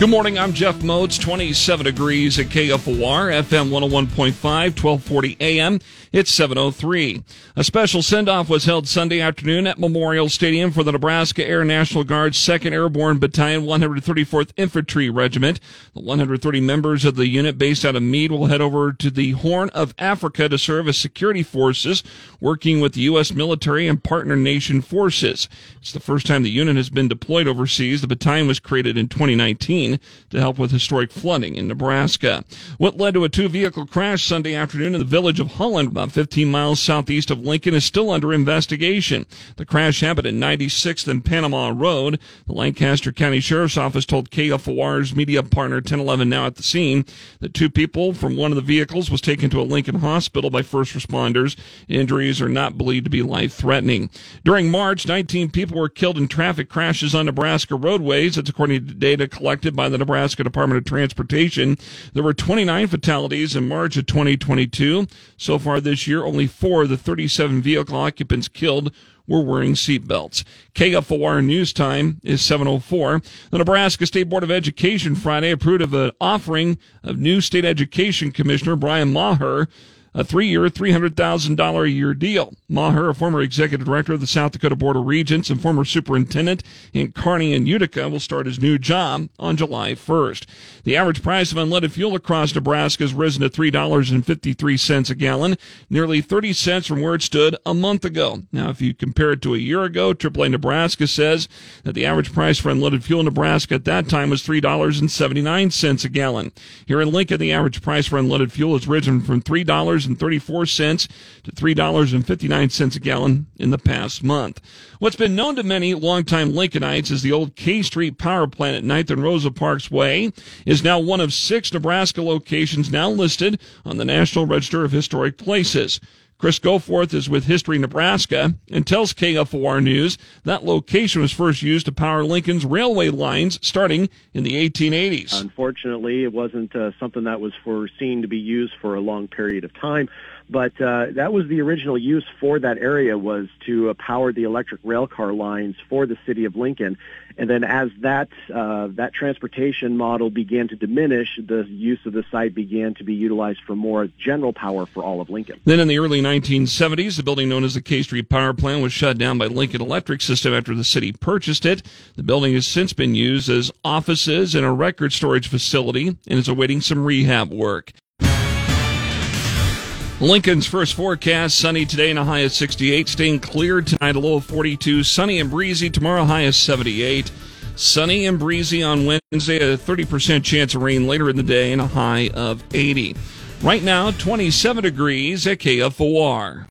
Good morning. I'm Jeff Motz, 27 degrees at KFOR, FM 101.5, 1240 AM. It's 703. A special send-off was held Sunday afternoon at Memorial Stadium for the Nebraska Air National Guard's 2nd Airborne Battalion, 134th Infantry Regiment. The 130 members of the unit based out of Mead will head over to the Horn of Africa to serve as security forces, working with the U.S. military and partner nation forces. It's the first time the unit has been deployed overseas. The battalion was created in 2019 to help with historic flooding in Nebraska. What led to a two vehicle crash Sunday afternoon in the village of Holland, about 15 miles southeast of Lincoln, is still under investigation. The crash happened at 96th and Panama Road. The Lancaster County Sheriff's Office told KFOR's media partner 1011 now at the scene that two people from one of the vehicles was taken to a Lincoln hospital by first responders. Injuries are not believed to be life threatening. During March, 19 people were killed in traffic crashes on Nebraska roadways. That's according to data collected by the Nebraska Department of Transportation. There were 29 fatalities in March of 2022. So far this year, only four of the 37 vehicle occupants killed were wearing seatbelts. KFOR news time is 704. The Nebraska State Board of Education Friday approved of an offering of new state education commissioner Brian Maher a three-year, $300,000 a year deal. Maher, a former executive director of the South Dakota Board of Regents and former superintendent in Kearney and Utica, will start his new job on July 1st. The average price of unleaded fuel across Nebraska has risen to $3.53 a gallon, nearly 30 cents from where it stood a month ago. Now, if you compare it to a year ago, AAA Nebraska says that the average price for unleaded fuel in Nebraska at that time was $3.79 a gallon. Here in Lincoln, the average price for unleaded fuel has risen from $3 $3.34 to $3.59 a gallon in the past month. What's been known to many longtime Lincolnites is the old K Street power plant at 9th and Rosa Parks Way is now one of six Nebraska locations now listed on the National Register of Historic Places. Chris Goforth is with History Nebraska and tells KFOR News that location was first used to power Lincoln's railway lines starting in the 1880s. Unfortunately, it wasn't uh, something that was foreseen to be used for a long period of time. But uh, that was the original use for that area was to uh, power the electric rail car lines for the city of Lincoln. And then as that uh, that transportation model began to diminish, the use of the site began to be utilized for more general power for all of Lincoln. Then in the early 1970s, the building known as the K Street Power Plant was shut down by Lincoln Electric System after the city purchased it. The building has since been used as offices and a record storage facility and is awaiting some rehab work. Lincoln's first forecast sunny today and a high of 68. Staying clear tonight, a low of 42. Sunny and breezy tomorrow, high of 78. Sunny and breezy on Wednesday, a 30% chance of rain later in the day and a high of 80. Right now, 27 degrees at KFOR.